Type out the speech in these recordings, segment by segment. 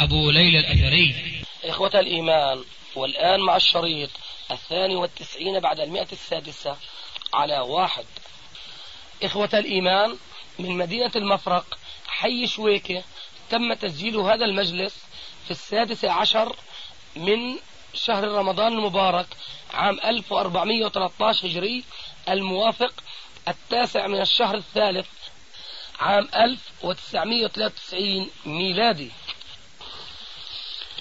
أبو ليلى الأثري. إخوة الإيمان والآن مع الشريط الثاني والتسعين بعد المئة السادسة على واحد. إخوة الإيمان من مدينة المفرق حي شويكة تم تسجيل هذا المجلس في السادس عشر من شهر رمضان المبارك عام 1413 هجري الموافق التاسع من الشهر الثالث عام 1993 ميلادي.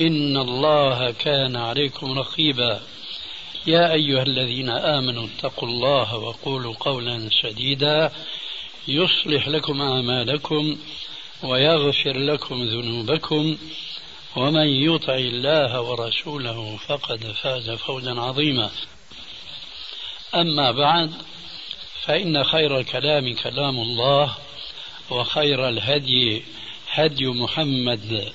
إن الله كان عليكم رقيبا. يا أيها الذين آمنوا اتقوا الله وقولوا قولا سديدا. يصلح لكم أعمالكم ويغفر لكم ذنوبكم. ومن يطع الله ورسوله فقد فاز فوزا عظيما. أما بعد فإن خير الكلام كلام الله وخير الهدي هدي محمد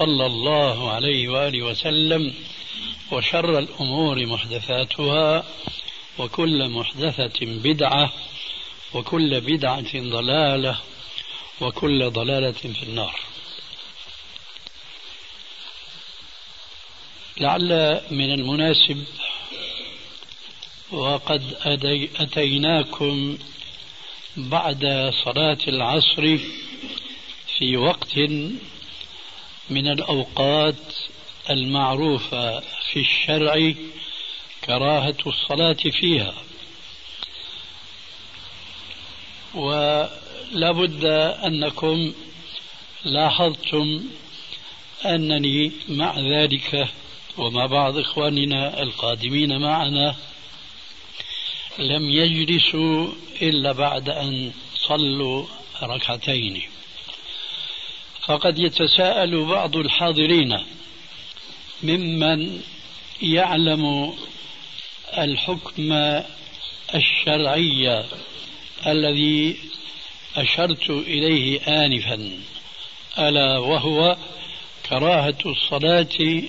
صلى الله عليه وآله وسلم وشر الأمور محدثاتها وكل محدثة بدعة وكل بدعة ضلالة وكل ضلالة في النار. لعل من المناسب وقد أتيناكم بعد صلاة العصر في وقت من الأوقات المعروفة في الشرع كراهة الصلاة فيها. ولا بد أنكم لاحظتم أنني مع ذلك ومع بعض إخواننا القادمين معنا لم يجلسوا إلا بعد أن صلوا ركعتين. فقد يتساءل بعض الحاضرين ممن يعلم الحكم الشرعي الذي أشرت إليه آنفا ألا وهو كراهة الصلاة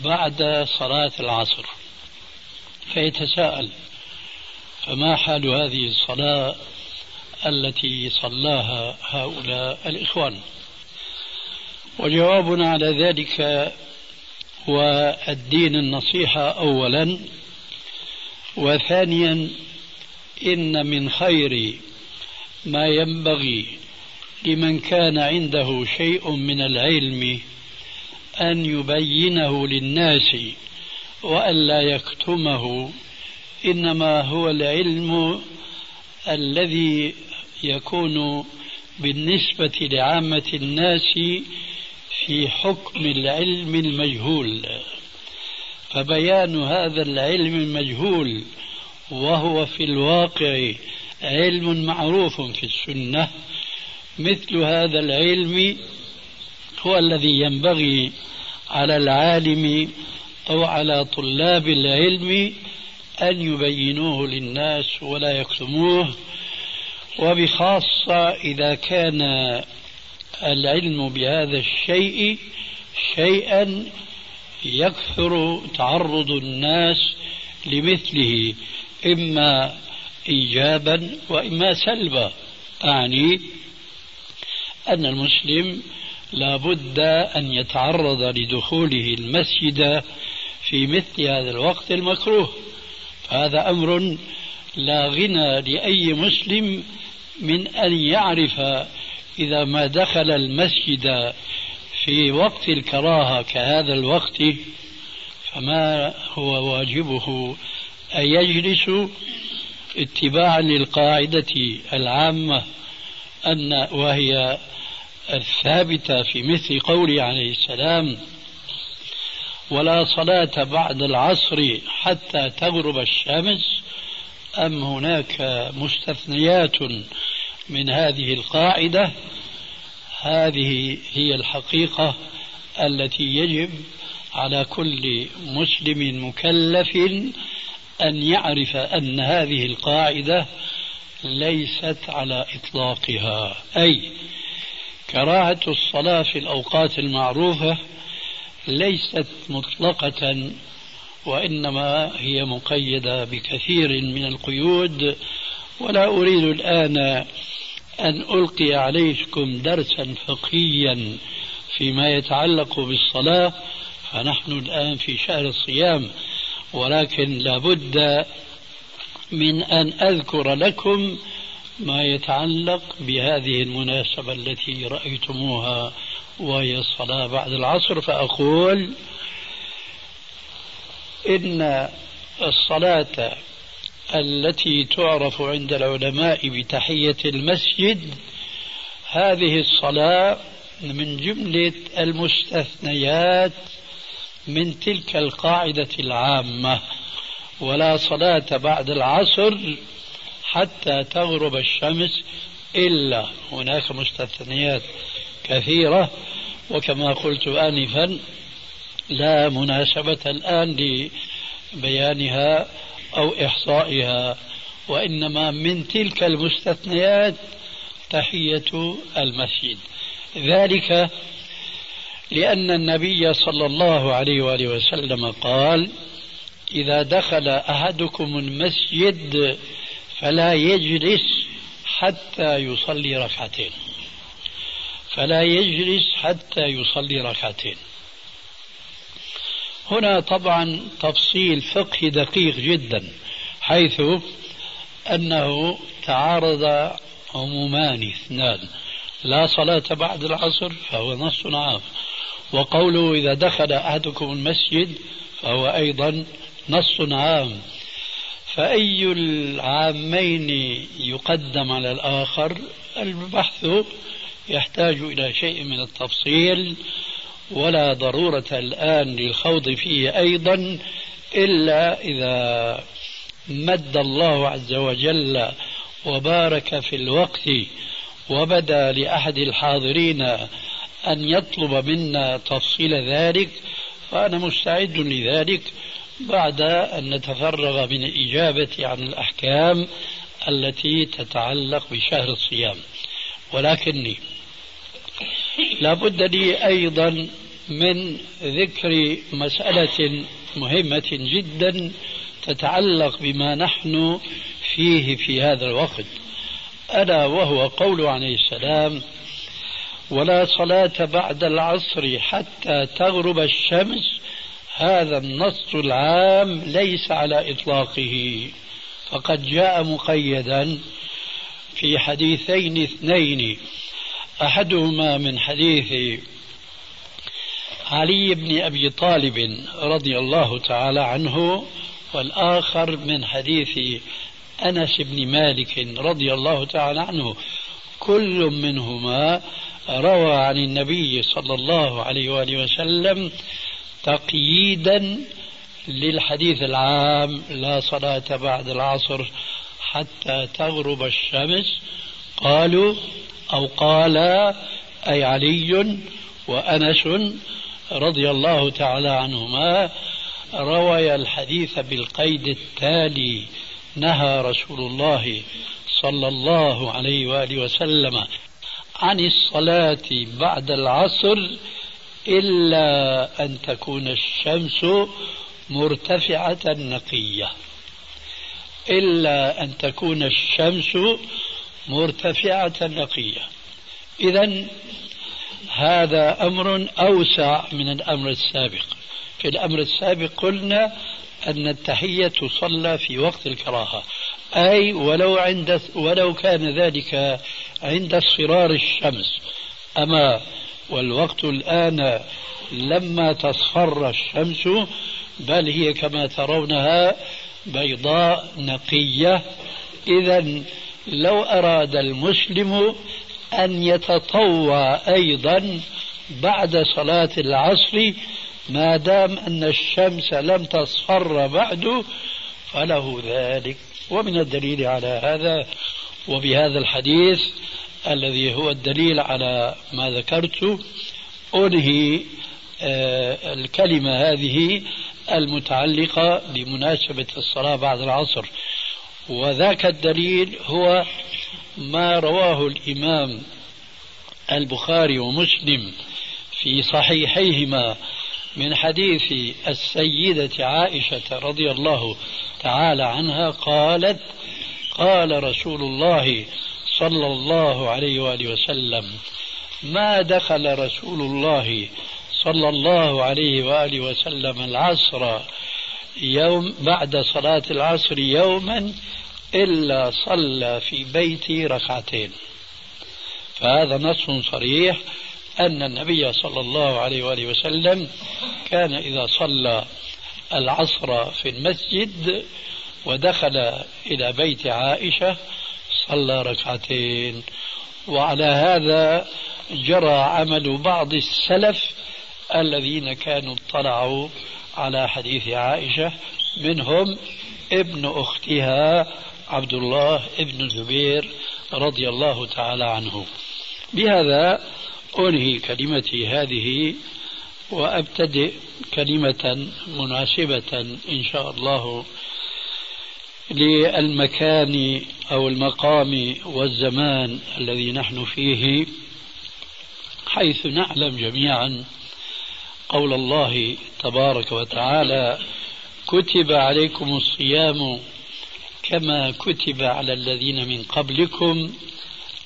بعد صلاة العصر. فيتساءل فما حال هذه الصلاة التي صلاها هؤلاء الإخوان. وجوابنا على ذلك هو الدين النصيحة أولا وثانيا إن من خير ما ينبغي لمن كان عنده شيء من العلم أن يبينه للناس وألا يكتمه إنما هو العلم الذي يكون بالنسبة لعامة الناس في حكم العلم المجهول. فبيان هذا العلم المجهول وهو في الواقع علم معروف في السنة مثل هذا العلم هو الذي ينبغي على العالم أو على طلاب العلم أن يبينوه للناس ولا يكتموه وبخاصة إذا كان العلم بهذا الشيء شيئا يكثر تعرض الناس لمثله إما إيجابا وإما سلبا. أعني أن المسلم لا بد أن يتعرض لدخوله المسجد في مثل هذا الوقت المكروه. هذا أمر لا غنى لأي مسلم من أن يعرف إذا ما دخل المسجد في وقت الكراهة كهذا الوقت فما هو واجبه أن يجلس اتباعا للقاعدة العامة أن وهي الثابتة في مثل قوله عليه السلام ولا صلاة بعد العصر حتى تغرب الشمس أم هناك مستثنيات من هذه القاعدة هذه هي الحقيقة التي يجب على كل مسلم مكلف أن يعرف أن هذه القاعدة ليست على إطلاقها. أي كراهة الصلاة في الأوقات المعروفة ليست مطلقة وإنما هي مقيدة بكثير من القيود. ولا أريد الآن أن ألقي عليكم درسا فقهيا فيما يتعلق بالصلاة فنحن الآن في شهر الصيام ولكن لابد من أن أذكر لكم ما يتعلق بهذه المناسبة التي رأيتموها وهي الصلاة بعد العصر. فأقول إن الصلاة التي تعرف عند العلماء بتحية المسجد. هذه الصلاة من جملة المستثنيات من تلك القاعدة العامة. ولا صلاة بعد العصر حتى تغرب الشمس إلا. هناك مستثنيات كثيرة. وكما قلت آنفا لا مناسبة الآن لبيانها أو إحصائها وإنما من تلك المستثنيات تحية المسجد. ذلك لأن النبي صلى الله عليه وآله وسلم قال إذا دخل أحدكم المسجد فلا يجلس حتى يصلي ركعتين. فلا يجلس حتى يصلي ركعتين. هنا طبعا تفصيل فقهي دقيق جدا حيث أنه تعارض عمومان اثنان لا صلاة بعد العصر فهو نص عام وقوله إذا دخل أحدكم المسجد فهو أيضا نص عام. فأي العامين يقدم على الآخر؟ البحث يحتاج إلى شيء من التفصيل. ولا ضرورة الآن للخوض فيه أيضا إلا إذا مد الله عز وجل وبارك في الوقت وبدا لأحد الحاضرين أن يطلب منا تفصيل ذلك فأنا مستعد لذلك بعد أن نتفرغ من الإجابة عن الأحكام التي تتعلق بشهر الصيام. ولكني لابد لي أيضا من ذكر مسألة مهمة جدا تتعلق بما نحن فيه في هذا الوقت. ألا وهو قول عليه السلام ولا صلاة بعد العصر حتى تغرب الشمس. هذا النص العام ليس على إطلاقه. فقد جاء مقيدا في حديثين اثنين. أحدهما من حديث علي بن أبي طالب رضي الله تعالى عنه والآخر من حديث أنس بن مالك رضي الله تعالى عنه. كل منهما روى عن النبي صلى الله عليه وآله وسلم تقييدا للحديث العام لا صلاة بعد العصر حتى تغرب الشمس. قالوا أو قال أي علي وأنس رضي الله تعالى عنهما روي الحديث بالقيد التالي نهى رسول الله صلى الله عليه وآله وسلم عن الصلاة بعد العصر إلا أن تكون الشمس مرتفعة نقية إلا أن تكون الشمس مرتفعة نقية. إذا هذا أمر أوسع من الأمر السابق. في الأمر السابق قلنا أن التحية تصلى في وقت الكراهة. أي ولو عند ولو كان ذلك عند اصفرار الشمس. أما والوقت الآن لما تصفر الشمس بل هي كما ترونها بيضاء نقية. إذا لو أراد المسلم أن يتطوع أيضا بعد صلاة العصر ما دام أن الشمس لم تصفر بعد فله ذلك. ومن الدليل على هذا وبهذا الحديث الذي هو الدليل على ما ذكرت أنهي آه، الكلمة هذه المتعلقة بمناسبة الصلاة بعد العصر. وذاك الدليل هو ما رواه الإمام البخاري ومسلم في صحيحيهما من حديث السيدة عائشة رضي الله تعالى عنها قالت قال رسول الله صلى الله عليه وآله وسلم ما دخل رسول الله صلى الله عليه وآله وسلم العصر يوم بعد صلاة العصر يوما إلا صلى في بيتي ركعتين. فهذا نص صريح أن النبي صلى الله عليه وآله وسلم كان إذا صلى العصر في المسجد ودخل إلى بيت عائشة صلى ركعتين. وعلى هذا جرى عمل بعض السلف الذين كانوا اطلعوا على حديث عائشة منهم ابن أختها عبد الله ابن الزبير رضي الله تعالى عنه. بهذا أنهي كلمتي هذه وأبتدئ كلمة مناسبة إن شاء الله للمكان أو المقام والزمان الذي نحن فيه حيث نعلم جميعا قول الله تبارك وتعالى كتب عليكم الصيام كما كتب على الذين من قبلكم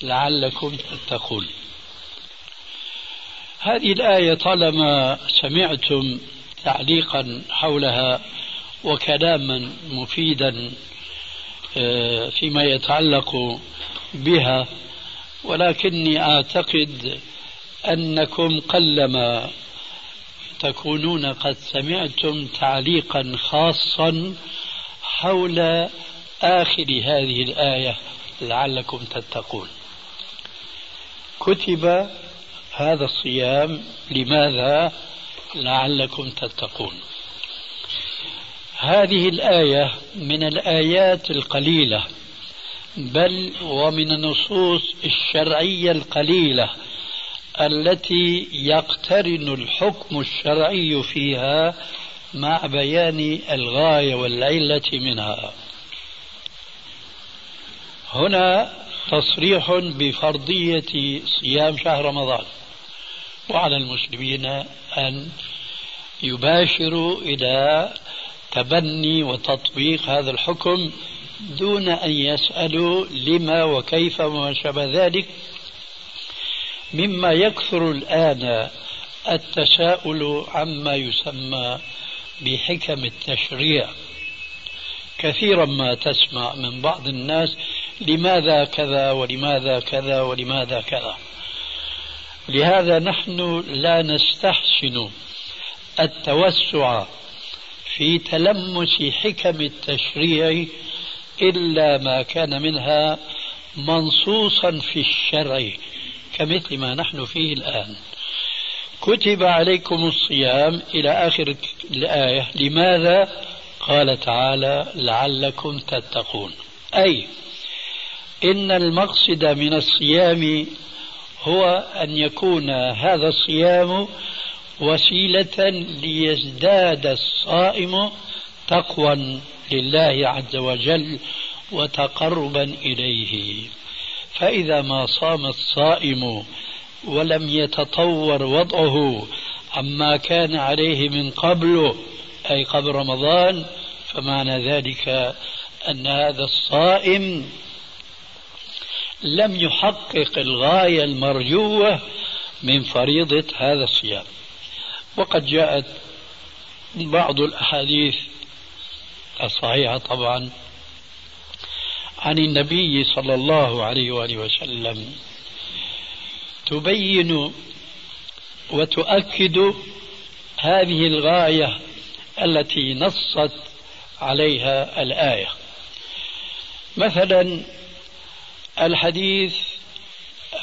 لعلكم تتقون. هذه الآية طالما سمعتم تعليقا حولها وكلاما مفيدا آه، فيما يتعلق بها ولكني أعتقد أنكم قلما تكونون قد سمعتم تعليقا خاصا حول آخر هذه الآية لعلكم تتقون. كتب هذا الصيام لماذا؟ لعلكم تتقون. هذه الآية من الآيات القليلة بل ومن النصوص الشرعية القليلة التي يقترن الحكم الشرعي فيها مع بيان الغاية والعلة منها. هنا تصريح بفرضية صيام شهر رمضان. وعلى المسلمين أن يباشروا إلى تبني وتطبيق هذا الحكم دون أن يسألوا لما وكيف وما شابه ذلك. مما يكثر الآن التساؤل عما يسمى بحكم التشريع. كثيرا ما تسمع من بعض الناس لماذا كذا ولماذا كذا ولماذا كذا. لهذا نحن لا نستحسن التوسع في تلمس حكم التشريع إلا ما كان منها منصوصا في الشرع. كمثل ما نحن فيه الآن. كتب عليكم الصيام إلى آخر الآية. لماذا؟ قال تعالى لعلكم تتقون. أي إن المقصد من الصيام هو أن يكون هذا الصيام وسيلة ليزداد الصائم تقوى لله عز وجل وتقربا إليه. فإذا ما صام الصائم ولم يتطور وضعه عما كان عليه من قبل أي قبل رمضان فمعنى ذلك أن هذا الصائم لم يحقق الغاية المرجوة من فريضة هذا الصيام. وقد جاءت بعض الأحاديث الصحيحة طبعا عن النبي صلى الله عليه وآله وسلم. تبين وتؤكد هذه الغاية التي نصت عليها الآية. مثلا الحديث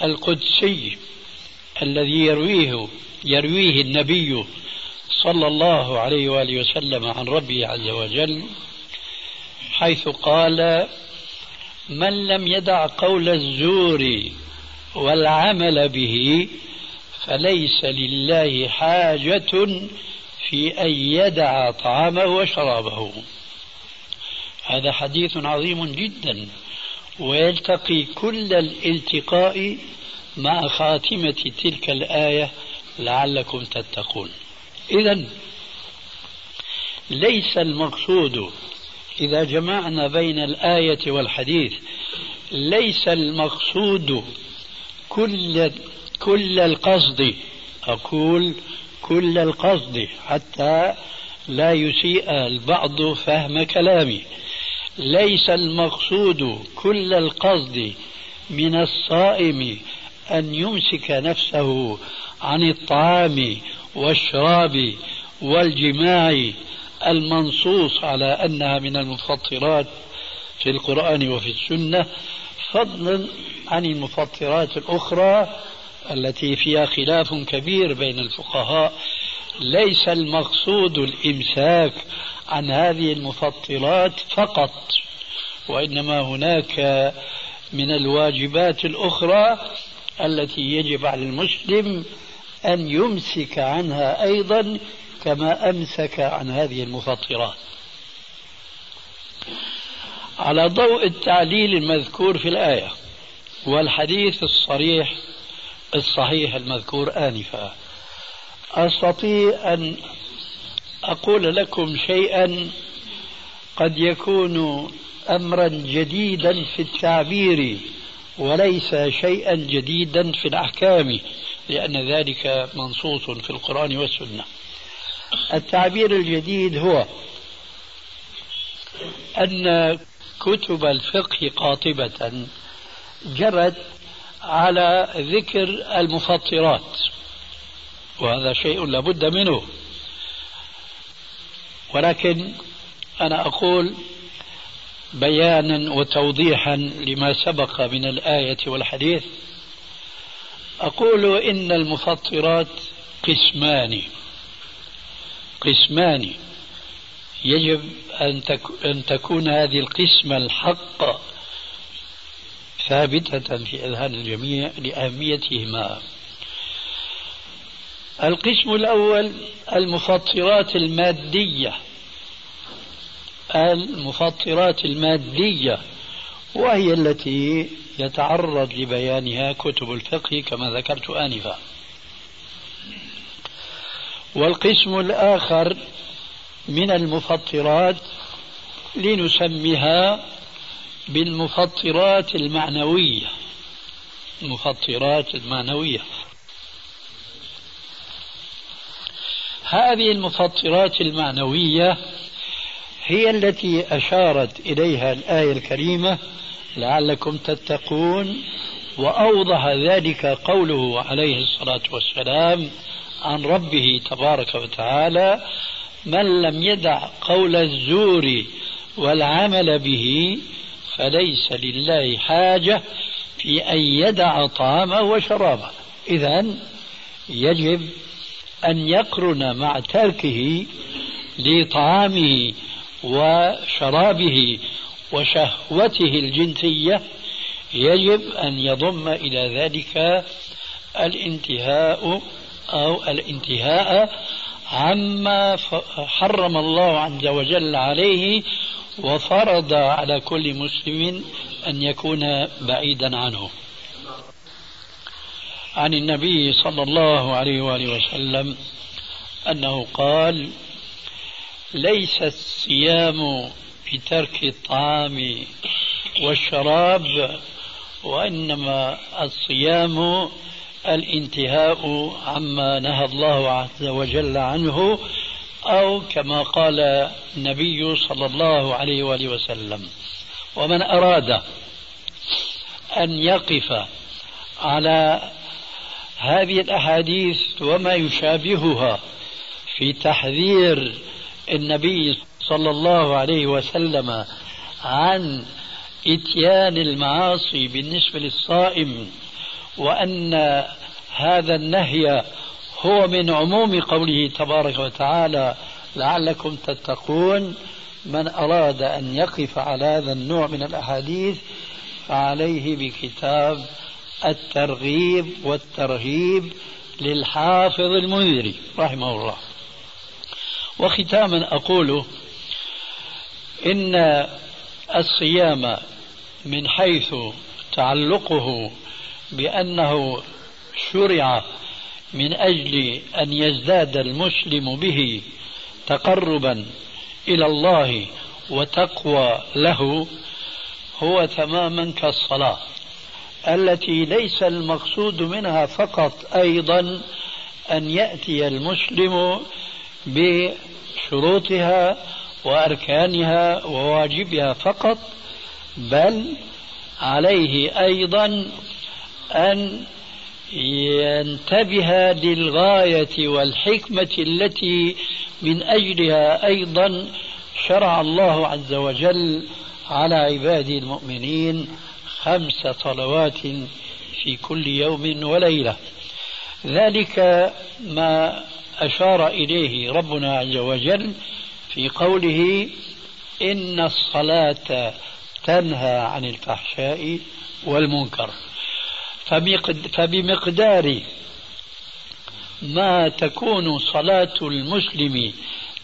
القدسي الذي يرويه يرويه النبي صلى الله عليه وآله وسلم عن ربه عز وجل حيث قال من لم يدع قول الزور والعمل به فليس لله حاجة في أن يدع طعامه وشرابه. هذا حديث عظيم جدا ويلتقي كل الالتقاء مع خاتمة تلك الآية لعلكم تتقون. إذا ليس المقصود إذا جمعنا بين الآية والحديث ليس المقصود كل كل القصد أقول كل القصد حتى لا يسيء البعض فهم كلامي. ليس المقصود كل القصد من الصائم أن يمسك نفسه عن الطعام والشراب والجماع المنصوص على أنها من المفطرات في القرآن وفي السنة فضلا عن المفطرات الأخرى التي فيها خلاف كبير بين الفقهاء. ليس المقصود الإمساك عن هذه المفطرات فقط وإنما هناك من الواجبات الأخرى التي يجب على المسلم أن يمسك عنها أيضا كما أمسك عن هذه المفطرات. على ضوء التعليل المذكور في الآية والحديث الصريح الصحيح المذكور آنفا. أستطيع أن أقول لكم شيئا قد يكون أمرا جديدا في التعبير وليس شيئا جديدا في الأحكام لأن ذلك منصوص في القرآن والسنة. التعبير الجديد هو أن كتب الفقه قاطبة جرت على ذكر المفطرات وهذا شيء لابد منه. ولكن أنا أقول بيانا وتوضيحا لما سبق من الآية والحديث أقول إن المفطرات قسمان. قسمان. يجب أن, أن تكون هذه القسمة الحق ثابتة في أذهان الجميع لأهميتهما. القسم الأول المفطرات المادية. المفطرات المادية وهي التي يتعرض لبيانها كتب الفقه كما ذكرت آنفا. والقسم الآخر من المفطرات لنسميها بالمفطرات المعنوية. المفطرات المعنوية. هذه المفطرات المعنوية هي التي أشارت إليها الآية الكريمة لعلكم تتقون وأوضح ذلك قوله عليه الصلاة والسلام عن ربه تبارك وتعالى من لم يدع قول الزور والعمل به فليس لله حاجة في أن يدع طعامه وشرابه. إذا يجب أن يقرن مع تركه لطعامه وشرابه وشهوته الجنسية. يجب أن يضم إلى ذلك الانتهاء أو الانتهاء عما حرم الله عز وجل عليه وفرض على كل مسلم أن يكون بعيدا عنه. عن النبي صلى الله عليه وآله وسلم أنه قال ليس الصيام بترك الطعام والشراب وإنما الصيام الانتهاء عما نهى الله عز وجل عنه أو كما قال النبي صلى الله عليه وآله وسلم. ومن أراد أن يقف على هذه الأحاديث وما يشابهها في تحذير النبي صلى الله عليه وسلم عن إتيان المعاصي بالنسبة للصائم وأن هذا النهي هو من عموم قوله تبارك وتعالى لعلكم تتقون من أراد أن يقف على هذا النوع من الأحاديث فعليه بكتاب الترغيب والترهيب للحافظ المنذري رحمه الله. وختاما أقول إن الصيام من حيث تعلقه بأنه شرع من أجل أن يزداد المسلم به تقربا إلى الله وتقوى له هو تماما كالصلاة التي ليس المقصود منها فقط أيضا أن يأتي المسلم بشروطها وأركانها وواجبها فقط بل عليه أيضا أن ينتبه للغاية والحكمة التي من أجلها أيضا شرع الله عز وجل على عباده المؤمنين خمس صلوات في كل يوم وليلة. ذلك ما أشار إليه ربنا عز وجل في قوله إن الصلاة تنهى عن الفحشاء والمنكر. فبمقدار ما تكون صلاة المسلم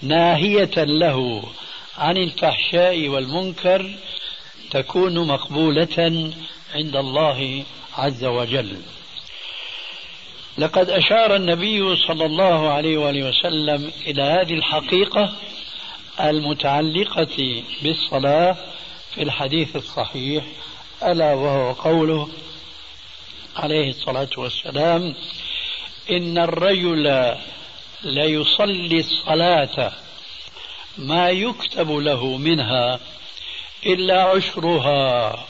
ناهية له عن الفحشاء والمنكر تكون مقبولة عند الله عز وجل. لقد أشار النبي صلى الله عليه وآله وسلم إلى هذه الحقيقة المتعلقة بالصلاة في الحديث الصحيح ألا وهو قوله عليه الصلاة والسلام إن الرجل ليصلي الصلاة ما يكتب له منها إلا عشرها.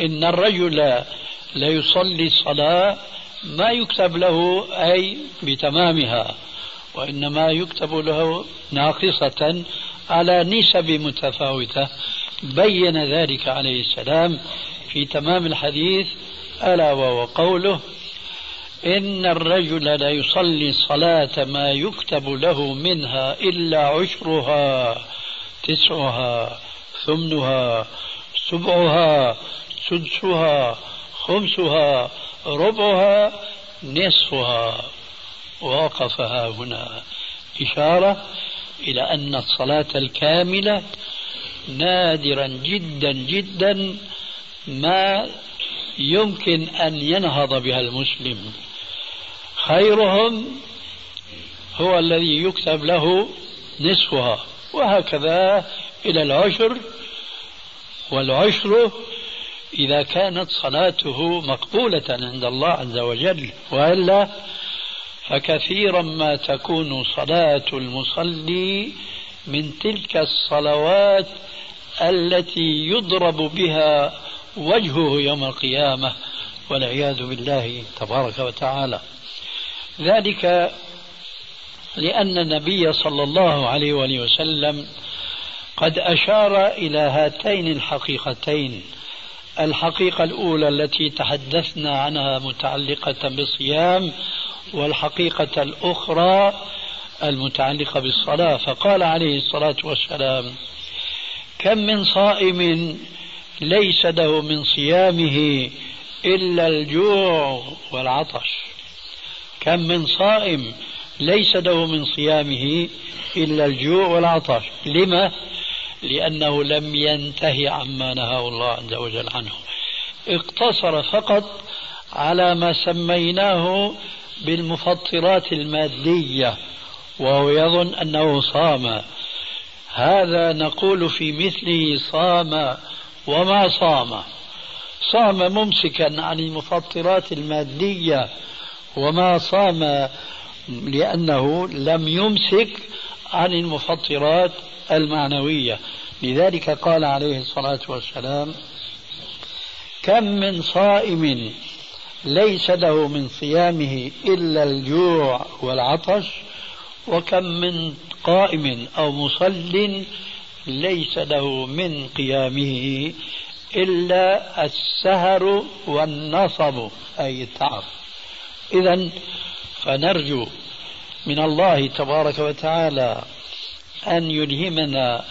إن الرجل ليصلي الصلاة ما يكتب له أي بتمامها وإنما يكتب له ناقصة على نسب متفاوتة. بين ذلك عليه السلام في تمام الحديث ألا وهو قوله إن الرجل لا يصلي الصلاة ما يكتب له منها إلا عشرها تسعها ثمنها سبعها سدسها خمسها ربعها نصفها. ووقفها هنا إشارة إلى أن الصلاة الكاملة نادرا جدا جدا ما يمكن أن ينهض بها المسلم. خيرهم هو الذي يكتب له نصفها وهكذا إلى العشر. والعشر إذا كانت صلاته مقبولة عند الله عز وجل وإلا فكثيرا ما تكون صلاة المصلي من تلك الصلوات التي يضرب بها وجهه يوم القيامة والعياذ بالله تبارك وتعالى. ذلك لأن النبي صلى الله عليه وآله وسلم قد أشار إلى هاتين الحقيقتين. الحقيقة الأولى التي تحدثنا عنها متعلقة بالصيام والحقيقة الأخرى المتعلقة بالصلاة. فقال عليه الصلاة والسلام كم من صائم ليس له من صيامه إلا الجوع والعطش. كم من صائم ليس له من صيامه إلا الجوع والعطش. لما؟ لأنه لم ينتهي عما نهاه الله عز وجل عنه. اقتصر فقط على ما سميناه بالمفطرات المادية وهو يظن أنه صام. هذا نقول في مثله صام وما صام. صام ممسكا عن المفطرات المادية. وما صام لأنه لم يمسك عن المفطرات المعنوية. لذلك قال عليه الصلاة والسلام كم من صائم ليس له من صيامه إلا الجوع والعطش وكم من قائم أو مصل ليس له من قيامه إلا السهر والنصب أي التعب. إذا فنرجو من الله تبارك وتعالى أن يلهمنا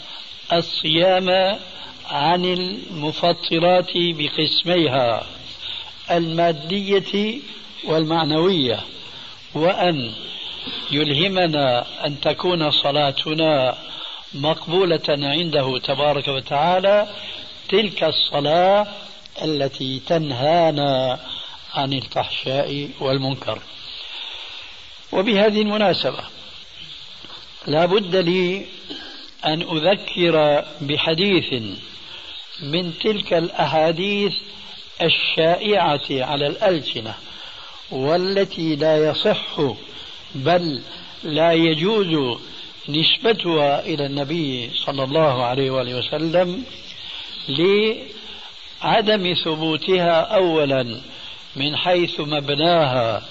الصيام عن المفطرات بقسميها المادية والمعنوية وأن يلهمنا أن تكون صلاتنا مقبولة عنده تبارك وتعالى تلك الصلاة التي تنهانا عن الفحشاء والمنكر. وبهذه المناسبة لا بد لي أن أذكر بحديث من تلك الأحاديث الشائعة على الألسنة والتي لا يصح بل لا يجوز نسبتها إلى النبي صلى الله عليه وآله وسلم لعدم ثبوتها أولا من حيث مبناها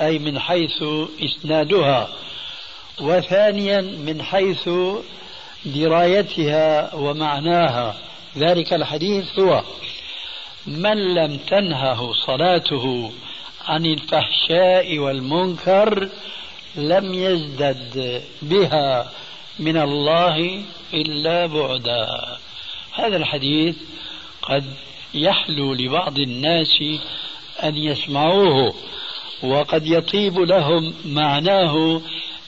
أي من حيث إسنادها وثانيا من حيث درايتها ومعناها. ذلك الحديث هو من لم تنهه صلاته عن الفحشاء والمنكر لم يزدد بها من الله إلا بعدا. هذا الحديث قد يحلو لبعض الناس أن يسمعوه وقد يطيب لهم معناه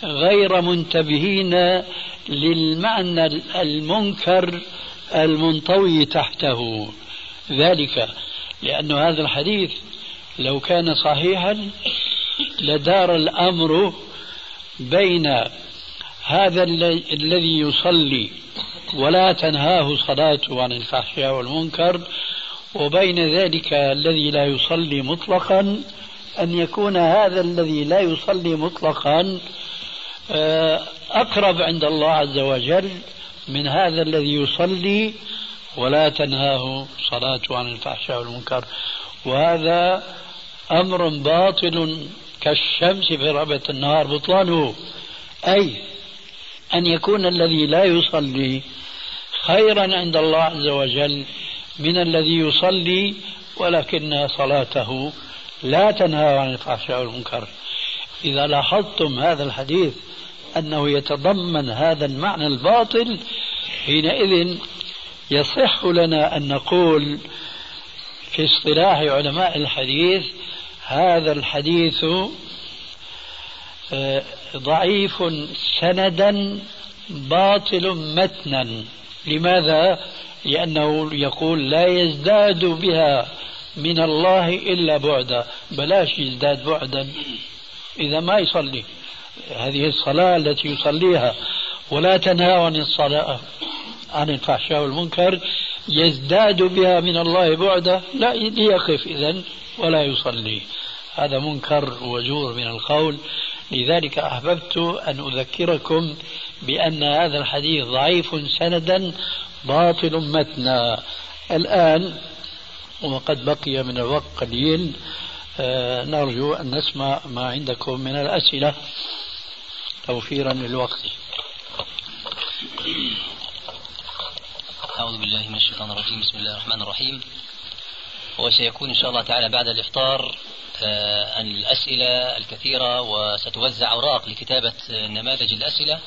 غير منتبهين للمعنى المنكر المنطوي تحته. ذلك لأن هذا الحديث لو كان صحيحا لدار الأمر بين هذا الذي يصلي ولا تنهاه صلاته عن الفحشاء والمنكر وبين ذلك الذي لا يصلي مطلقا أن يكون هذا الذي لا يصلي مطلقا آه، أقرب عند الله عز وجل من هذا الذي يصلي ولا تنهاه صلاته عن الفحشاء والمنكر. وهذا أمر باطل كالشمس في ربة النهار بطلانه. أي أن يكون الذي لا يصلي خيرا عند الله عز وجل من الذي يصلي ولكن صلاته لا تنهى عن الفحشاء والمنكر. إذا لاحظتم هذا الحديث أنه يتضمن هذا المعنى الباطل حينئذ يصح لنا أن نقول في اصطلاح علماء الحديث هذا الحديث آه، ضعيف سندا باطل متنا. لماذا؟ لأنه يقول لا يزداد بها من الله إلا بعدا. بلاش يزداد بعدا. إذا ما يصلي. هذه الصلاة التي يصليها. ولا تنهى عن الصلاة عن الفحشاء والمنكر. يزداد بها من الله بعدا لا ليقف إذا ولا يصلي. هذا منكر وجور من القول. لذلك أحببت أن أذكركم بأن هذا الحديث ضعيف سندا باطل متنا. الآن وقد بقي من الوقت قليل آه، نرجو أن نسمع ما عندكم من الأسئلة. توفيرا للوقت. أعوذ بالله من الشيطان الرجيم. بسم الله الرحمن الرحيم. وسيكون إن شاء الله تعالى بعد الإفطار آه، الأسئلة الكثيرة وستوزع أوراق لكتابة نماذج الأسئلة.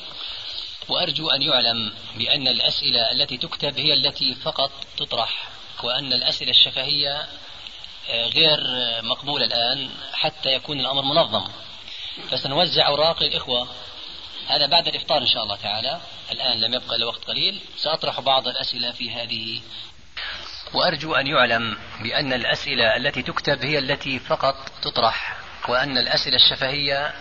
وأرجو أن يعلم بأن الأسئلة التي تكتب هي التي فقط تطرح وأن الأسئلة الشفهية آه، غير مقبولة الآن حتى يكون الأمر منظم. فسنوزع أوراق للإخوة. هذا بعد الإفطار إن شاء الله تعالى. الآن لم يبقى إلا وقت قليل. سأطرح بعض الأسئلة في هذه. وأرجو أن يعلم بأن الأسئلة التي تكتب هي التي فقط تطرح وأن الأسئلة الشفهية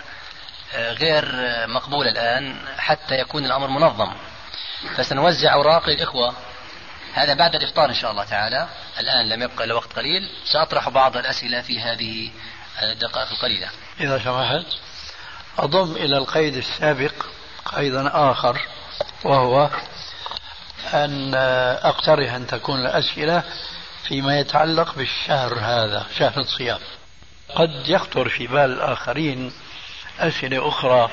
غير مقبولة الآن حتى يكون الأمر منظم. فسنوزع أوراق للإخوة. هذا بعد الإفطار إن شاء الله تعالى. الآن لم يبقى إلا وقت قليل. سأطرح بعض الأسئلة في هذه الدقائق القليلة. إذا سمحت أضم إلى القيد السابق قيدا آخر وهو أن أقترح أن تكون الأسئلة فيما يتعلق بالشهر هذا شهر الصيام. قد يخطر في بال الآخرين أسئلة أخرى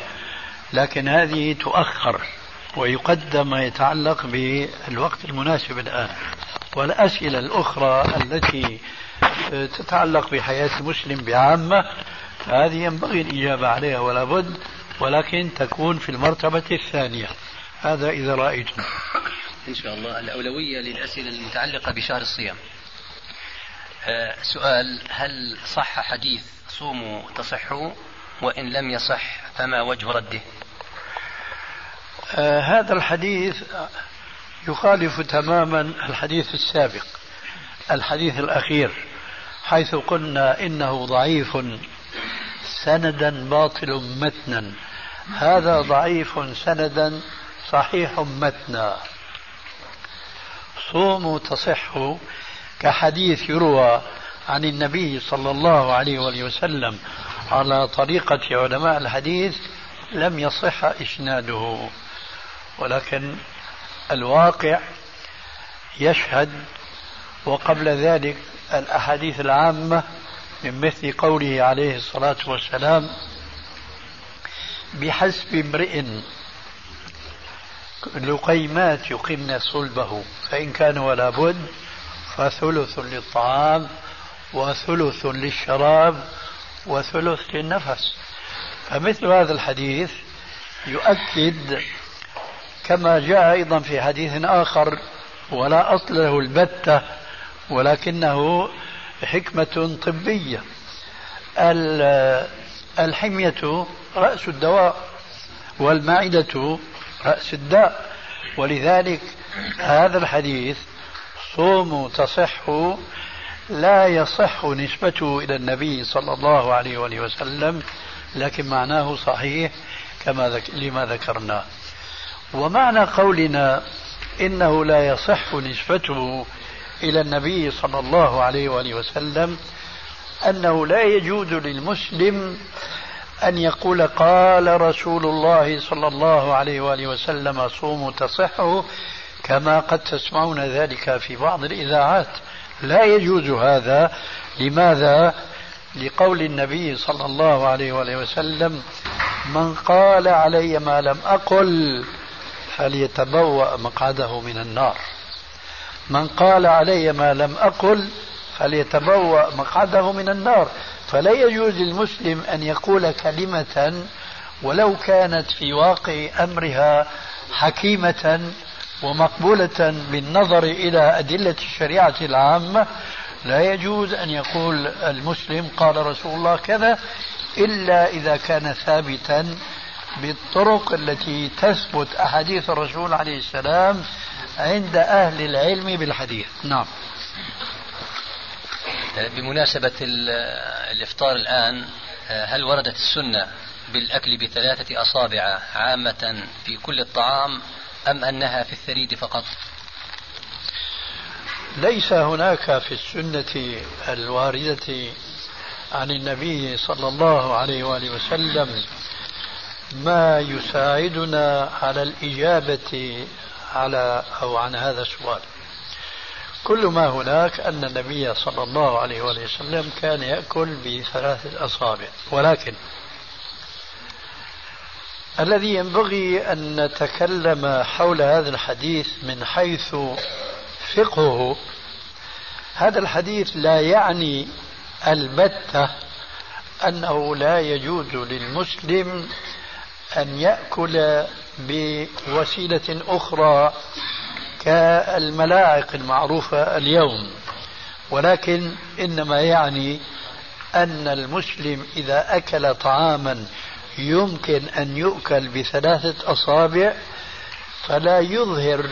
لكن هذه تؤخر ويقدم ما يتعلق بالوقت المناسب الآن. والأسئلة الأخرى التي تتعلق بحياة المسلم بعامة هذه ينبغي الإجابة عليها ولا بد ولكن تكون في المرتبة الثانية. هذا إذا رأيتم. إن شاء الله. الأولوية للأسئلة المتعلقة بشهر الصيام. آه، سؤال هل صح حديث صوموا تصحوا وإن لم يصح فما وجه رده آه هذا الحديث يخالف تماما الحديث السابق الحديث الأخير حيث قلنا إنه ضعيف. سندا باطل متنا. هذا ضعيف سندا صحيح متنا. صوموا تصحوا كحديث يروى عن النبي صلى الله عليه وسلم على طريقة علماء الحديث لم يصح إسناده. ولكن الواقع يشهد وقبل ذلك الأحاديث العامة من مثل قوله عليه الصلاة والسلام بحسب امرئ لقيمات يقمن صلبه فإن كان ولا بد فثلث للطعام وثلث للشراب وثلث للنفس. فمثل هذا الحديث يؤكد كما جاء أيضا في حديث آخر ولا أصل له البتة ولكنه حكمة طبية. الحمية رأس الدواء والمعدة رأس الداء. ولذلك هذا الحديث صوموا تصحوا لا يصح نسبته إلى النبي صلى الله عليه وآله وسلم لكن معناه صحيح كما ذك... لما ذكرنا. ومعنى قولنا إنه لا يصح نسبته إلى النبي صلى الله عليه وآله وسلم أنه لا يجوز للمسلم أن يقول قال رسول الله صلى الله عليه وآله وسلم صوموا تصحوا كما قد تسمعون ذلك في بعض الإذاعات. لا يجوز هذا. لماذا؟ لقول النبي صلى الله عليه وآله وسلم من قال علي ما لم أقل فليتبوأ مقعده من النار. من قال علي ما لم أقل فليتبوأ مقعده من النار. فلا يجوز للمسلم أن يقول كلمة ولو كانت في واقع أمرها حكيمة ومقبولة بالنظر إلى أدلة الشريعة العامة. لا يجوز أن يقول المسلم قال رسول الله كذا إلا إذا كان ثابتا بالطرق التي تثبت أحاديث الرسول عليه السلام عند أهل العلم بالحديث. نعم. بمناسبة الإفطار الآن هل وردت السنة بالأكل بثلاثة أصابع عامة في كل الطعام أم أنها في الثريد فقط؟ ليس هناك في السنة الواردة عن النبي صلى الله عليه وآله وسلم ما يساعدنا على الإجابة على أو عن هذا السؤال. كل ما هناك أن النبي صلى الله عليه وسلم كان يأكل بثلاثة أصابع. ولكن الذي ينبغي أن نتكلم حول هذا الحديث من حيث فقهه هذا الحديث لا يعني البتة أنه لا يجوز للمسلم أن يأكل بوسيلة أخرى كالملاعق المعروفة اليوم. ولكن إنما يعني أن المسلم إذا أكل طعاما يمكن أن يؤكل بثلاثة أصابع فلا يظهر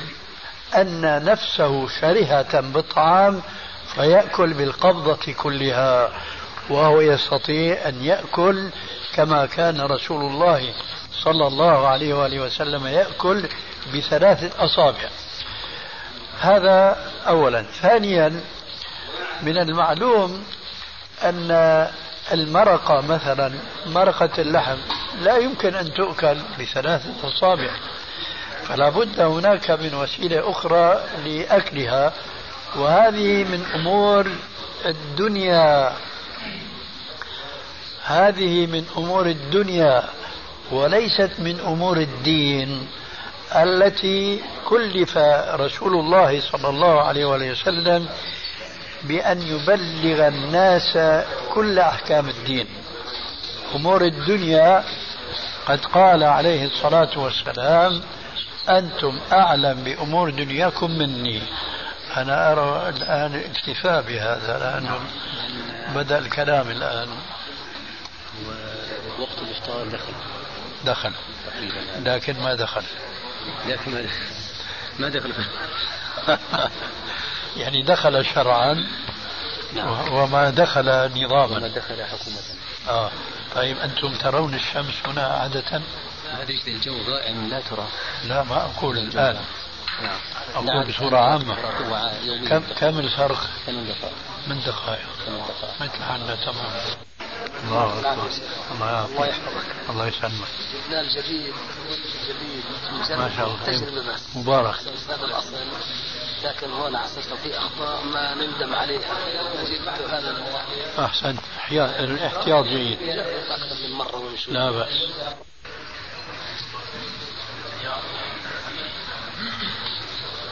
أن نفسه شرهة بالطعام فيأكل بالقبضة كلها وهو يستطيع أن يأكل كما كان رسول الله صلى الله عليه وآله وسلم يأكل بثلاثة أصابع. هذا أولا. ثانيا من المعلوم أن المرقة مثلا مرقة اللحم لا يمكن أن تؤكل بثلاثة أصابع. فلا بد هناك من وسيلة أخرى لأكلها وهذه من أمور الدنيا. هذه من أمور الدنيا. وليست من أمور الدين التي كلف رسول الله صلى الله عليه وسلم بأن يبلغ الناس كل أحكام الدين. أمور الدنيا قد قال عليه الصلاة والسلام أنتم أعلم بأمور دنياكم مني. أنا أرى الآن اكتفاء بهذا لأنه بدأ الكلام الآن. وقت الإفطار دخل. دخل. لكن ما دخل. لكن ما دخل. ما دخل. يعني دخل شرعا. وما دخل نظاما. وما دخل حكومة. آه. طيب أنتم ترون الشمس هنا عادة؟ هذا الجو غائم لا ترى. لا ما أقول الآن. نعم. أقول نعم. بصورة عامة. كم كم الفرق؟ ثمان دقائق من دقائق. ثمان دقائق مثل حالنا تمام الله أكبر. الله يعافيك الله يسلمك. جبنا الجديد الجديد. ما شاء الله. تجربة بس مبارك. هذا الأصل. لكن هون حسيت في أخطاء ما نندم عليها. جبت هذا أحسنت. احتياط الاحتياط جيد. أكثر من مرة ونشوف لا بأس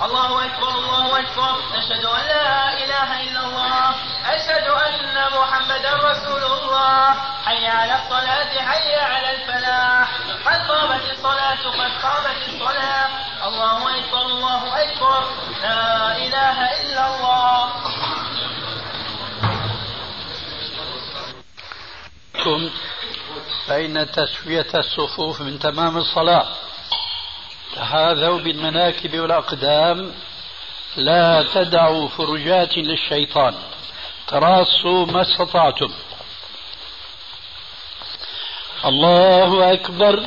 الله أكبر الله أكبر. أشهد أن لا إله إلا الله. أشهد أن محمدا رسول الله. حي على الصلاة حي على الفلاح. قد قامت الصلاة قد قامت الصلاة. الله أكبر الله أكبر. لا إله إلا الله. فإن تسوية الصفوف من تمام الصلاة. تحاذوا بالمناكب والأقدام لا تدعوا فرجات للشيطان. تراصوا ما استطعتم. الله أكبر.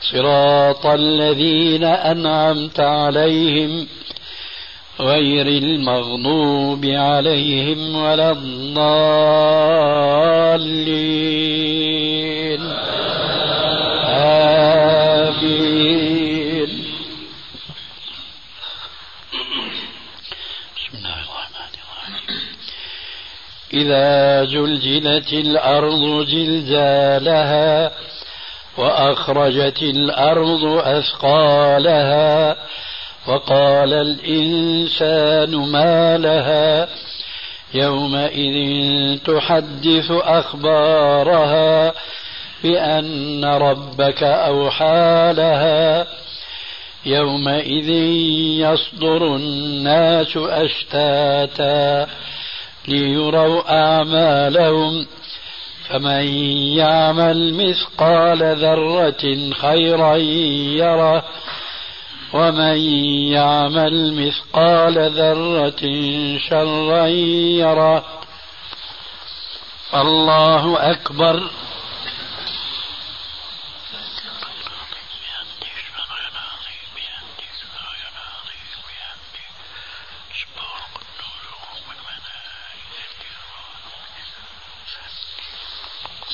صراط الذين أنعمت عليهم غير المغضوب عليهم ولا الضالين. آمين. بسم الله الرحمن الرحيم. إذا زلزلت الأرض زلزالها وأخرجت الأرض أثقالها وقال الإنسان ما لها يومئذ تحدث أخبارها بأن ربك أوحى لها يومئذ يصدر الناس أشتاتا ليروا أعمالهم فمن يعمل مثقال ذرة خيرا يره. ومن يعمل مثقال ذرة شرا يره. الله أكبر.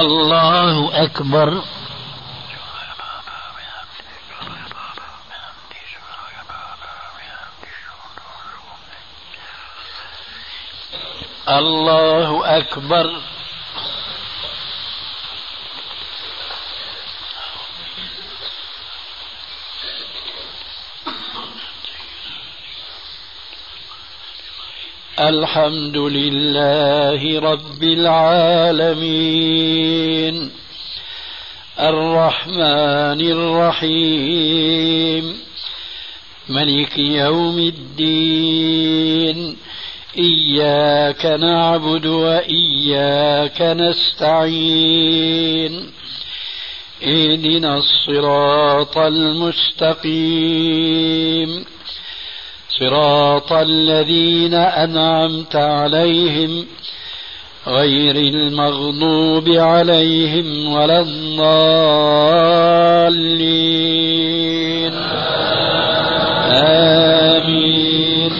الله أكبر. الله أكبر. الحمد لله رب العالمين. الرحمن الرحيم. ملك يوم الدين. إياك نعبد وإياك نستعين. اهدنا الصراط المستقيم. صراط الذين أنعمت عليهم غير المغضوب عليهم ولا الضالين. آمين.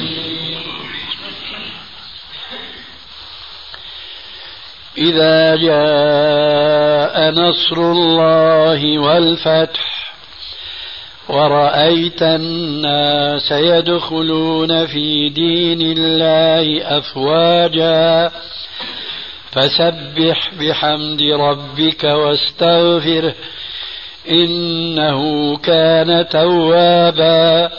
إذا جاء نصر الله والفتح ورأيت الناس يدخلون في دين الله أفواجا. فسبح بحمد ربك واستغفره إنه كان توابا.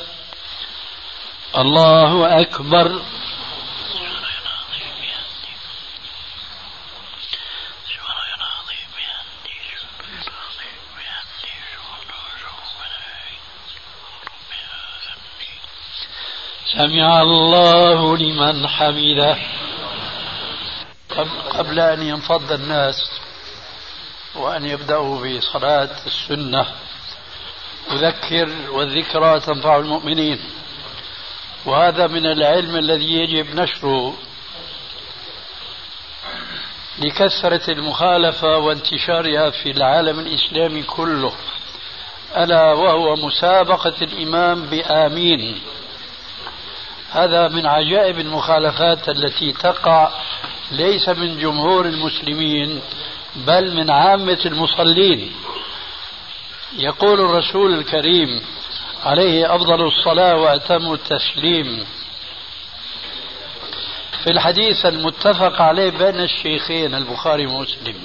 الله أكبر. سمع الله لمن حمده. قبل أن ينفض الناس وأن يبدأوا بصلاة السنة أذكر والذكرى تنفع المؤمنين. وهذا من العلم الذي يجب نشره لكثرة المخالفة وانتشارها في العالم الإسلامي كله. ألا وهو مسابقة الإمام بآمين. هذا من عجائب المخالفات التي تقع ليس من جمهور المسلمين بل من عامة المصلين. يقول الرسول الكريم عليه أفضل الصلاة وأتم التسليم. في الحديث المتفق عليه بين الشيخين البخاري ومسلم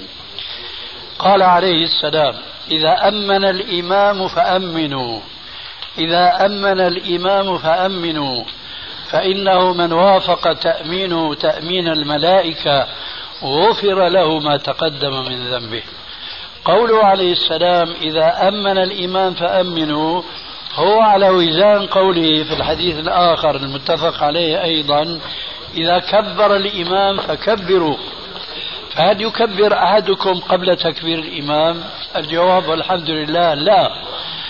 قال عليه السلام إذا أمن الإمام فأمنوا إذا أمن الإمام فأمنوا. فإنه من وافق تأمينه تأمين الملائكة غفر له ما تقدم من ذنبه. قوله عليه السلام إذا أمن الإمام فأمنوا. هو على وزان قوله في الحديث الآخر المتفق عليه أيضا إذا كبر الإمام فكبروا. فهل يكبر أحدكم قبل تكبير الإمام الجواب والحمد لله لا.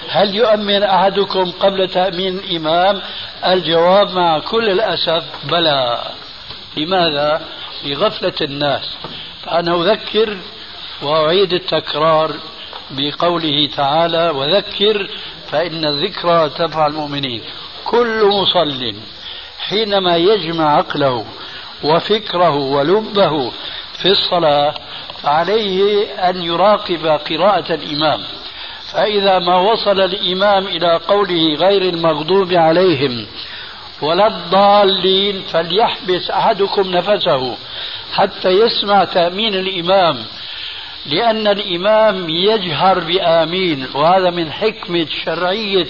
هل يؤمن أحدكم قبل تأمين الإمام؟ الجواب مع كل الأسف بلى. لماذا؟ لغفلة الناس. فأنا أذكر وأعيد التكرار بقوله تعالى وذكر فإن الذكرى تنفع المؤمنين. كل مصل حينما يجمع عقله وفكره ولبه في الصلاة فعليه أن يراقب قراءة الإمام. فإذا ما وصل الإمام إلى قوله غير المغضوب عليهم ولا الضالين فليحبس أحدكم نفسه حتى يسمع تأمين الإمام لأن الإمام يجهر بآمين. وهذا من حكمة شرعية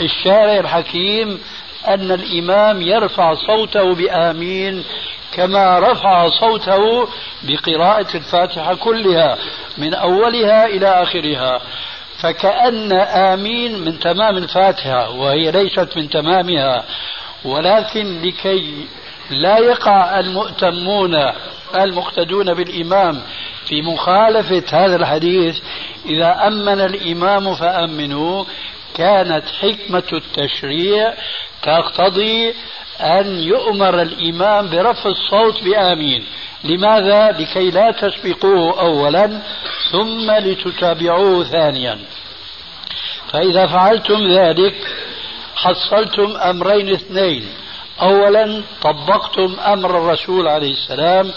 الشارع الحكيم أن الإمام يرفع صوته بآمين كما رفع صوته بقراءة الفاتحة كلها من أولها إلى آخرها. فكأن آمين من تمام الفاتحة وهي ليست من تمامها. ولكن لكي لا يقع المؤتمون المقتدون بالإمام في مخالفة هذا الحديث إذا أمن الإمام فأمنوا. كانت حكمة التشريع تقتضي أن يؤمر الإمام برفع الصوت بآمين. لماذا؟ لكي لا تسبقوه أولا ثم لتتابعوه ثانيا. فإذا فعلتم ذلك حصلتم أمرين اثنين. أولا طبقتم أمر الرسول عليه السلام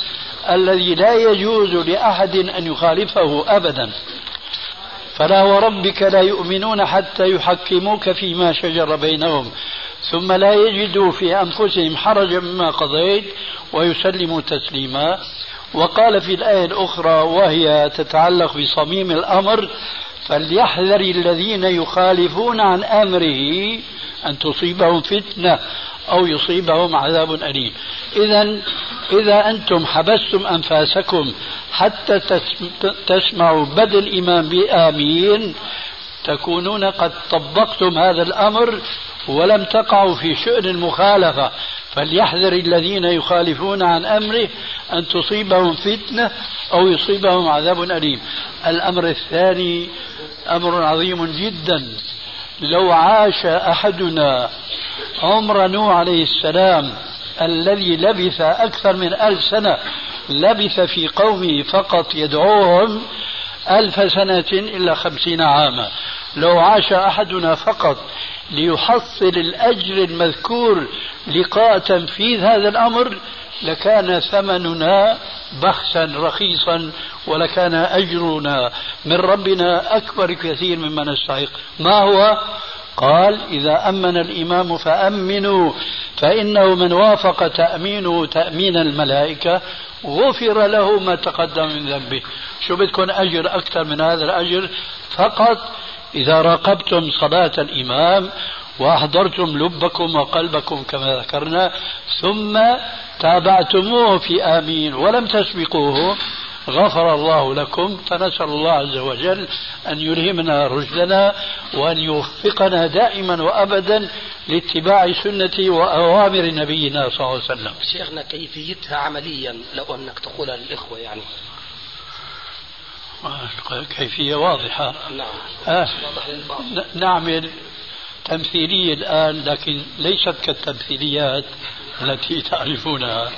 الذي لا يجوز لأحد أن يخالفه أبدا. فلا وربك لا يؤمنون حتى يحكموك فيما شجر بينهم ثم لا يجدوا في أنفسهم حرجا مما قضيت ويسلموا تسليما. وقال في الآية الأخرى وهي تتعلق بصميم الأمر فليحذر الذين يخالفون عن أمره أن تصيبهم فتنة أو يصيبهم عذاب أليم. إذا إذا أنتم حبستم أنفاسكم حتى تسمعوا بدء الإمام بآمين تكونون قد طبقتم هذا الأمر ولم تقعوا في شؤن المخالفة. فليحذر الذين يخالفون عن أمره أن تصيبهم فتنة أو يصيبهم عذاب أليم. الأمر الثاني أمر عظيم جدا. لو عاش أحدنا عمر نوح عليه السلام الذي لبث أكثر من ألف سنة لبث في قومه فقط يدعوهم ألف سنة إلا خمسين عاما. لو عاش أحدنا فقط ليحصل الأجر المذكور لقاء تنفيذ هذا الأمر لكان ثمننا بخسا رخيصا ولكان أجرنا من ربنا أكبر كثير مما نستحق. ما هو؟ قال إذا أمن الإمام فأمنوا فإنه من وافق تأمينه تأمين الملائكة غفر له ما تقدم من ذنبه. شو بدكم أجر أكثر من هذا الأجر؟ فقط إذا راقبتم صلاة الإمام وأحضرتم لبكم وقلبكم كما ذكرنا ثم تابعتموه في آمين ولم تسبقوه غفر الله لكم فنسأل الله عز وجل أن يلهمنا رشدنا وأن يوفقنا دائما وأبدا لاتباع سنة وأوامر نبينا صلى الله عليه وسلم. شيخنا كيفيتها عمليا؟ لو أنك تقولها للإخوة يعني. كيفية واضحة. نعم. آه نعمل تمثيلية الآن لكن ليست كالتمثيليات التي تعرفونها.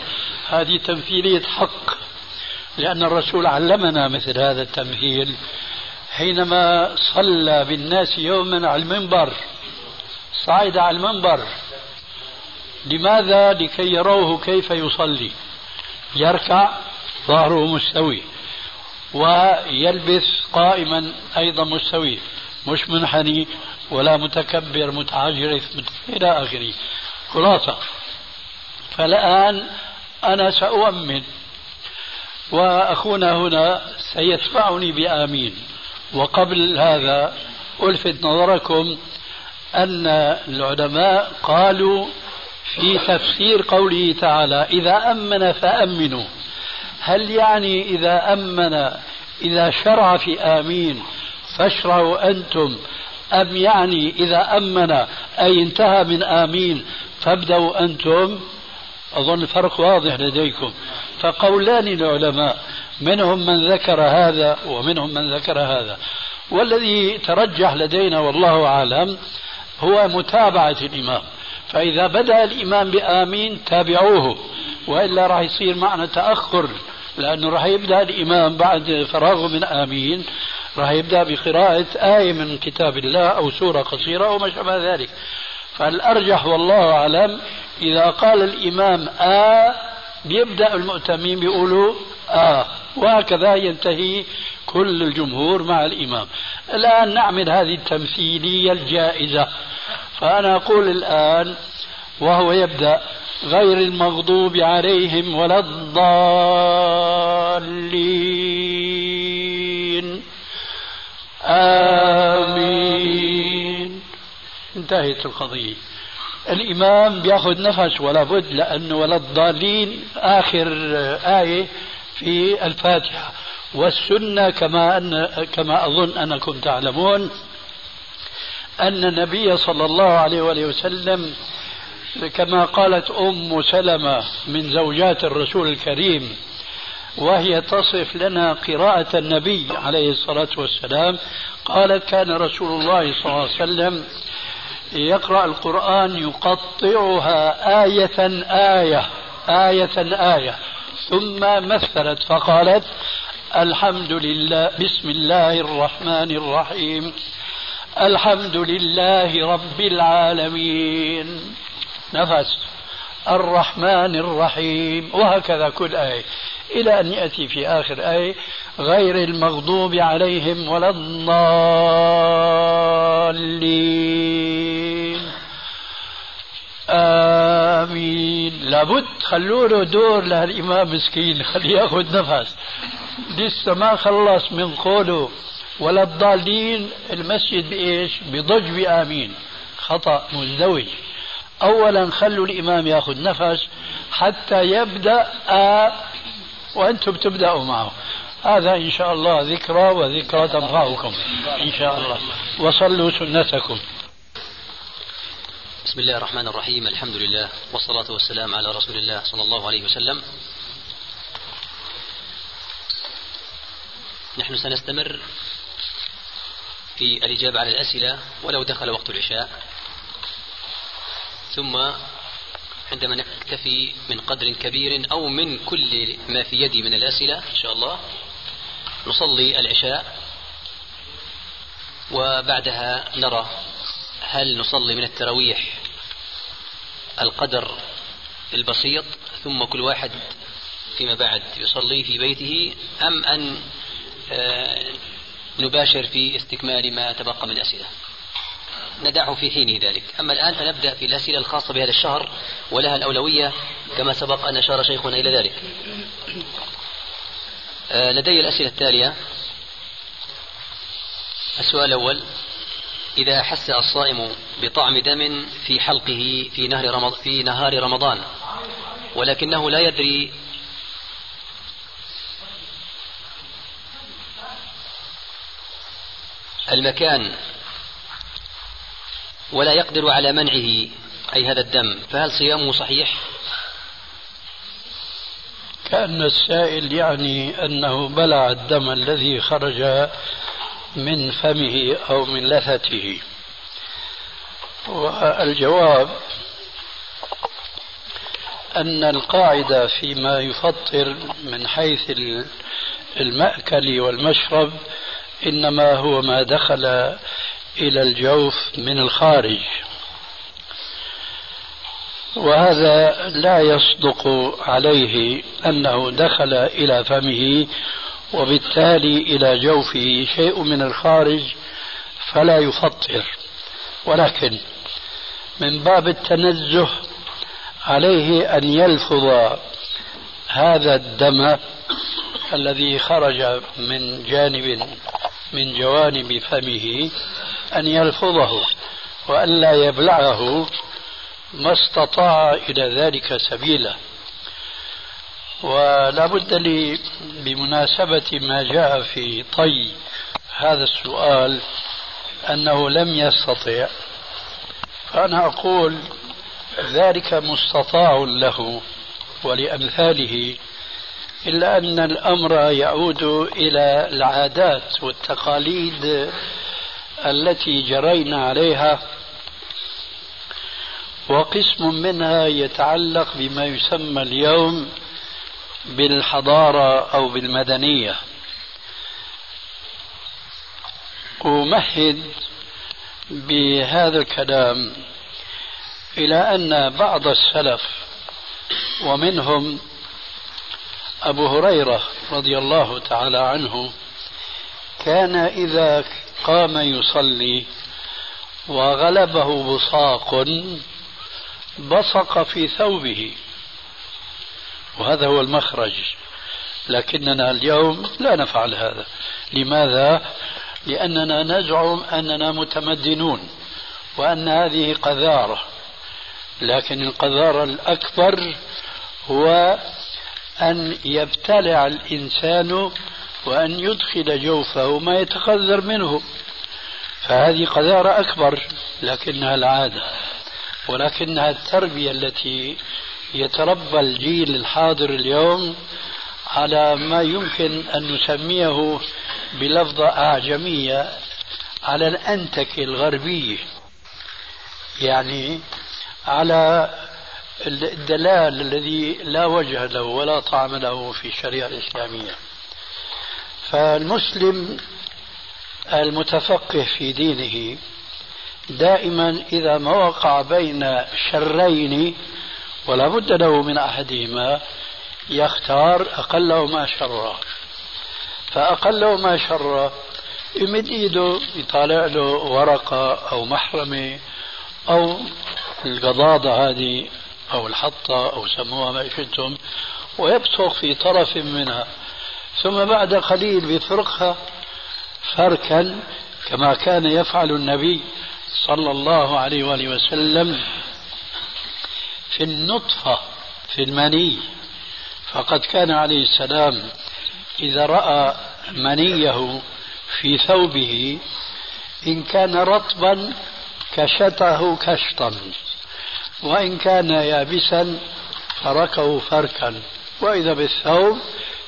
هذه تمثيلية حق لأن الرسول علمنا مثل هذا التمثيل حينما صلى بالناس يوما على المنبر صعد على المنبر. لماذا؟ لكي يروه كيف يصلي. يركع ظهره مستوي. ويلبس قائما أيضا مستوي مش منحني ولا متكبر متعجرف إلى آخره. خلاصة. فالآن أنا سأؤمن وأخونا هنا سيتبعني بآمين. وقبل هذا ألفت نظركم أن العلماء قالوا في تفسير قوله تعالى إذا أمن فأمنوا. هل يعني إذا أمن إذا شرع في آمين فاشرعوا أنتم أم يعني إذا أمن أي انتهى من آمين فابدأوا أنتم؟ أظن الفرق واضح لديكم. فقولان العلماء منهم من ذكر هذا ومنهم من ذكر هذا. والذي ترجح لدينا والله أعلم هو متابعة الإمام. فإذا بدأ الإمام بآمين تابعوه وإلا راح يصير معنا تأخر. لأنه راح يبدأ الإمام بعد فراغه من آمين راح يبدأ بقراءة آية من كتاب الله أو سورة قصيرة أو ما شابه ذلك. فالأرجح والله أعلم إذا قال الإمام آ بيبدأ المؤتمين بيقولوا آه وهكذا ينتهي كل الجمهور مع الإمام. الآن نعمل هذه التمثيلية الجائزة. فأنا أقول الآن وهو يبدأ. غير المغضوب عليهم ولا الضالين. آمين. انتهت القضية. الإمام بياخذ نفس ولا بد لأنه ولا الضالين. آخر آية في الفاتحة. والسنة كما أن كما أظن أنكم تعلمون أن النبي صلى الله عليه وآله وسلم كما قالت أم سلمة من زوجات الرسول الكريم وهي تصف لنا قراءة النبي عليه الصلاة والسلام قالت كان رسول الله صلى الله عليه وسلم يقرأ القرآن يقطعها آية آية آية آية ثم مثلت فقالت الحمد لله بسم الله الرحمن الرحيم الحمد لله رب العالمين. نفس. الرحمن الرحيم. وهكذا كل آية. إلى أن يأتي في آخر آية. غير المغضوب عليهم ولا الضالين. آمين. لابد خلوا له دور لهالإمام مسكين. خليه يأخذ نفس. لسه ما خلص من قوله ولا الضالين. المسجد بإيش بضج بآمين خطأ مزدوج. أولا خلوا الإمام يأخذ نفس حتى يبدأ آ وأنتم تبدأوا معه. هذا إن شاء الله ذكرى وذكرى تنفعكم إن شاء الله. وصلوا سنتكم. بسم الله الرحمن الرحيم الحمد لله والصلاة والسلام على رسول الله صلى الله عليه وسلم. نحن سنستمر في الإجابة على الأسئلة ولو دخل وقت العشاء. ثم عندما نكتفي من قدر كبير أو من كل ما في يدي من الأسئلة إن شاء الله نصلي العشاء وبعدها نرى هل نصلي من التراويح القدر البسيط ثم كل واحد فيما بعد يصلي في بيته أم أن آه، نباشر في استكمال ما تبقى من أسئلة ندعه في حين ذلك. أما الآن فنبدأ في الأسئلة الخاصة بهذا الشهر ولها الأولوية كما سبق أن أشار شيخنا إلى ذلك. آه، لدي الأسئلة التالية. السؤال الأول إذا أحس الصائم بطعم دم في حلقه في نهر رمضان, في نهار رمضان ولكنه لا يدري المكان ولا يقدر على منعه أي هذا الدم فهل صيامه صحيح؟ كأن السائل يعني أنه بلع الدم الذي خرج من فمه أو من لثته والجواب أن القاعدة فيما يفطر من حيث المأكل والمشرب إنما هو ما دخل إلى الجوف من الخارج. وهذا لا يصدق عليه أنه دخل إلى فمه وبالتالي إلى جوفه شيء من الخارج فلا يفطر. ولكن من باب التنزه عليه أن يلفظ هذا الدم الذي خرج من جانب من جوانب فمه أن يلفظه وألا يبلعه ما استطاع إلى ذلك سبيلا. ولا بد لي بمناسبة ما جاء في طي هذا السؤال أنه لم يستطع فأنا أقول ذلك مستطاع له ولأمثاله إلا أن الأمر يعود إلى العادات والتقاليد التي جرينا عليها وقسم منها يتعلق بما يسمى اليوم بالحضارة أو بالمدنية. أمهد بهذا الكلام إلى أن بعض السلف ومنهم أبو هريرة رضي الله تعالى عنه كان إذا قام يصلي وغلبه بصاق بصق في ثوبه. وهذا هو المخرج. لكننا اليوم لا نفعل هذا. لماذا؟ لأننا نزعم أننا متمدنون وأن هذه قذارة. لكن القذارة الأكبر هو أن يبتلع الإنسان وأن يدخل جوفه ما يتقذر منه. فهذه قذارة أكبر لكنها العادة ولكنها التربية التي يتربى الجيل الحاضر اليوم على ما يمكن أن نسميه بلفظة أعجمية على الأنتكة الغربية يعني على الدلال الذي لا وجه له ولا طعم له في الشريعة الإسلامية. فالمسلم المتفقه في دينه دائما إذا ما وقع بين شرين ولا بد له من أحدهما يختار أقلهما شرا فأقلهما شرا يمد إيده يطالع له ورقة أو محرمة أو القضاضة هذه أو الحطة أو سموها ما شئتم ويبصق في طرف منها. ثم بعد قليل بيفرقها فركا كما كان يفعل النبي صلى الله عليه وآله وسلم في النطفة في المني. فقد كان عليه السلام إذا رأى منيه في ثوبه إن كان رطبا كشته كشطا وإن كان يابسا فركه فركا. وإذا بالثوب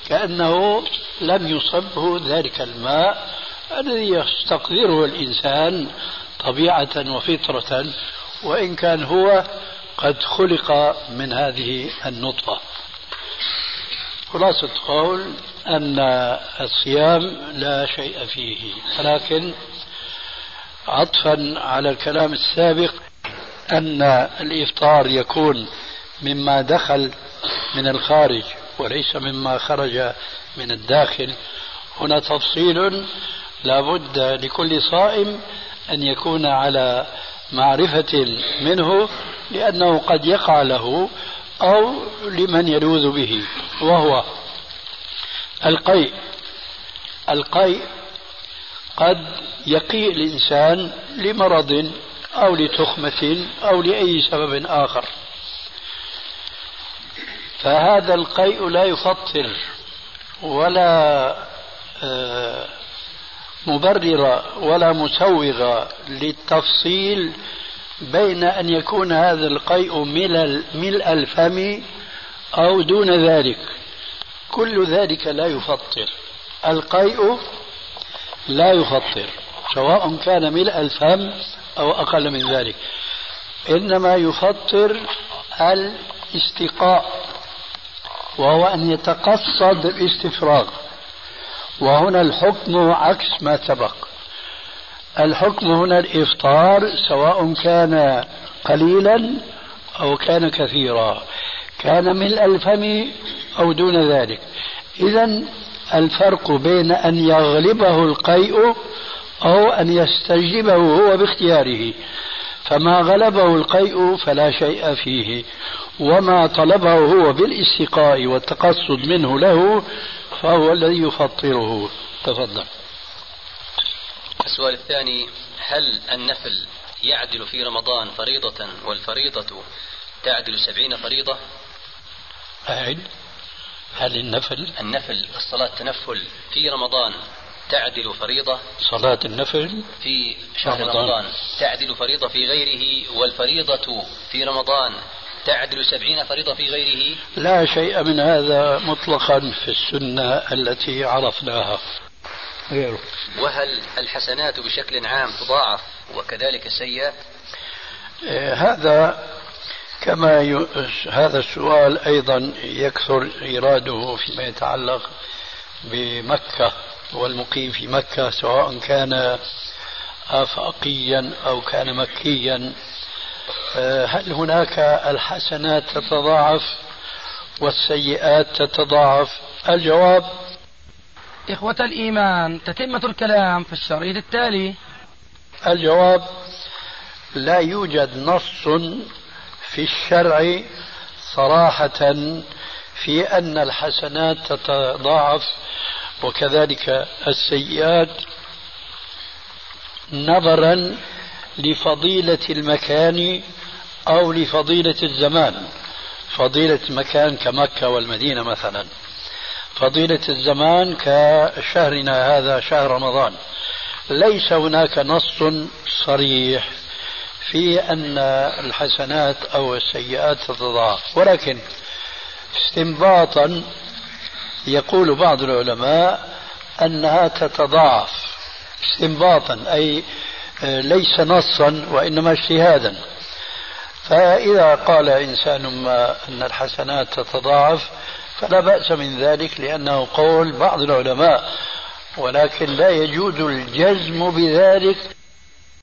كأنه لم يصبه ذلك الماء الذي يستقدره الإنسان طبيعة وفطرة وإن كان هو قد خلق من هذه النطفة. خلاصة قول أن الصيام لا شيء فيه ولكن عطفا على الكلام السابق أن الإفطار يكون مما دخل من الخارج وليس مما خرج من الداخل. هنا تفصيل لابد لكل صائم أن يكون على معرفة منه لأنه قد يقع له أو لمن يلوذ به وهو القيء. القيء قد يقيء الإنسان لمرض أو لتخمة أو لأي سبب آخر. فهذا القيء لا يفطر ولا آه، مبرر ولا مسوغ للتفصيل بين أن يكون هذا القيء ملء الفم أو دون ذلك. كل ذلك لا يفطر. القيء لا يفطر سواء كان ملء الفم أو أقل من ذلك. إنما يفطر الاستقاء. وهو أن يتقصد الاستفراغ وهنا الحكم عكس ما سبق. الحكم هنا الإفطار سواء كان قليلا أو كان كثيرا. كان ملء الفم أو دون ذلك. إذا الفرق بين أن يغلبه القيء أو أن يستجلبه هو باختياره. فما غلبه القيء فلا شيء فيه. وما طلبه هو بالاستقاء والتقصد منه له فهو الذي يفطره. تفضل. السؤال الثاني هل النفل يعدل في رمضان فريضة والفريضة تعدل سبعين فريضة؟ أعد. هل النفل؟ النفل الصلاة تنفل في رمضان تعدل فريضة؟ صلاة النفل في شهر رمضان, رمضان تعدل فريضة في غيره والفريضة في رمضان تعدل سبعين فريضة في غيره؟ لا شيء من هذا مطلقا في السنة التي عرفناها. غيره. وهل الحسنات بشكل عام تضاعف وكذلك السيئات؟ إيه، هذا كما ي... هذا السؤال أيضا يكثر إيراده فيما يتعلق بمكة والمقيم في مكة سواء كان آفاقيا أو كان مكيا. هل هناك الحسنات تتضاعف والسيئات تتضاعف؟ الجواب إخوة الإيمان تتمة الكلام في الشريط التالي. الجواب لا يوجد نص في الشرع صراحة في أن الحسنات تتضاعف وكذلك السيئات. نظرا لفضيلة المكان أو لفضيلة الزمان. فضيلة مكان كمكة والمدينة مثلا. فضيلة الزمان كشهرنا هذا شهر رمضان. ليس هناك نص صريح في أن الحسنات أو السيئات تتضاعف. ولكن استنباطا يقول بعض العلماء أنها تتضاعف. استنباطا أي ليس نصا وإنما اجتهادا. فإذا قال إنسان ما أن الحسنات تتضاعف فلا بأس من ذلك لأنه قول بعض العلماء ولكن لا يجوز الجزم بذلك.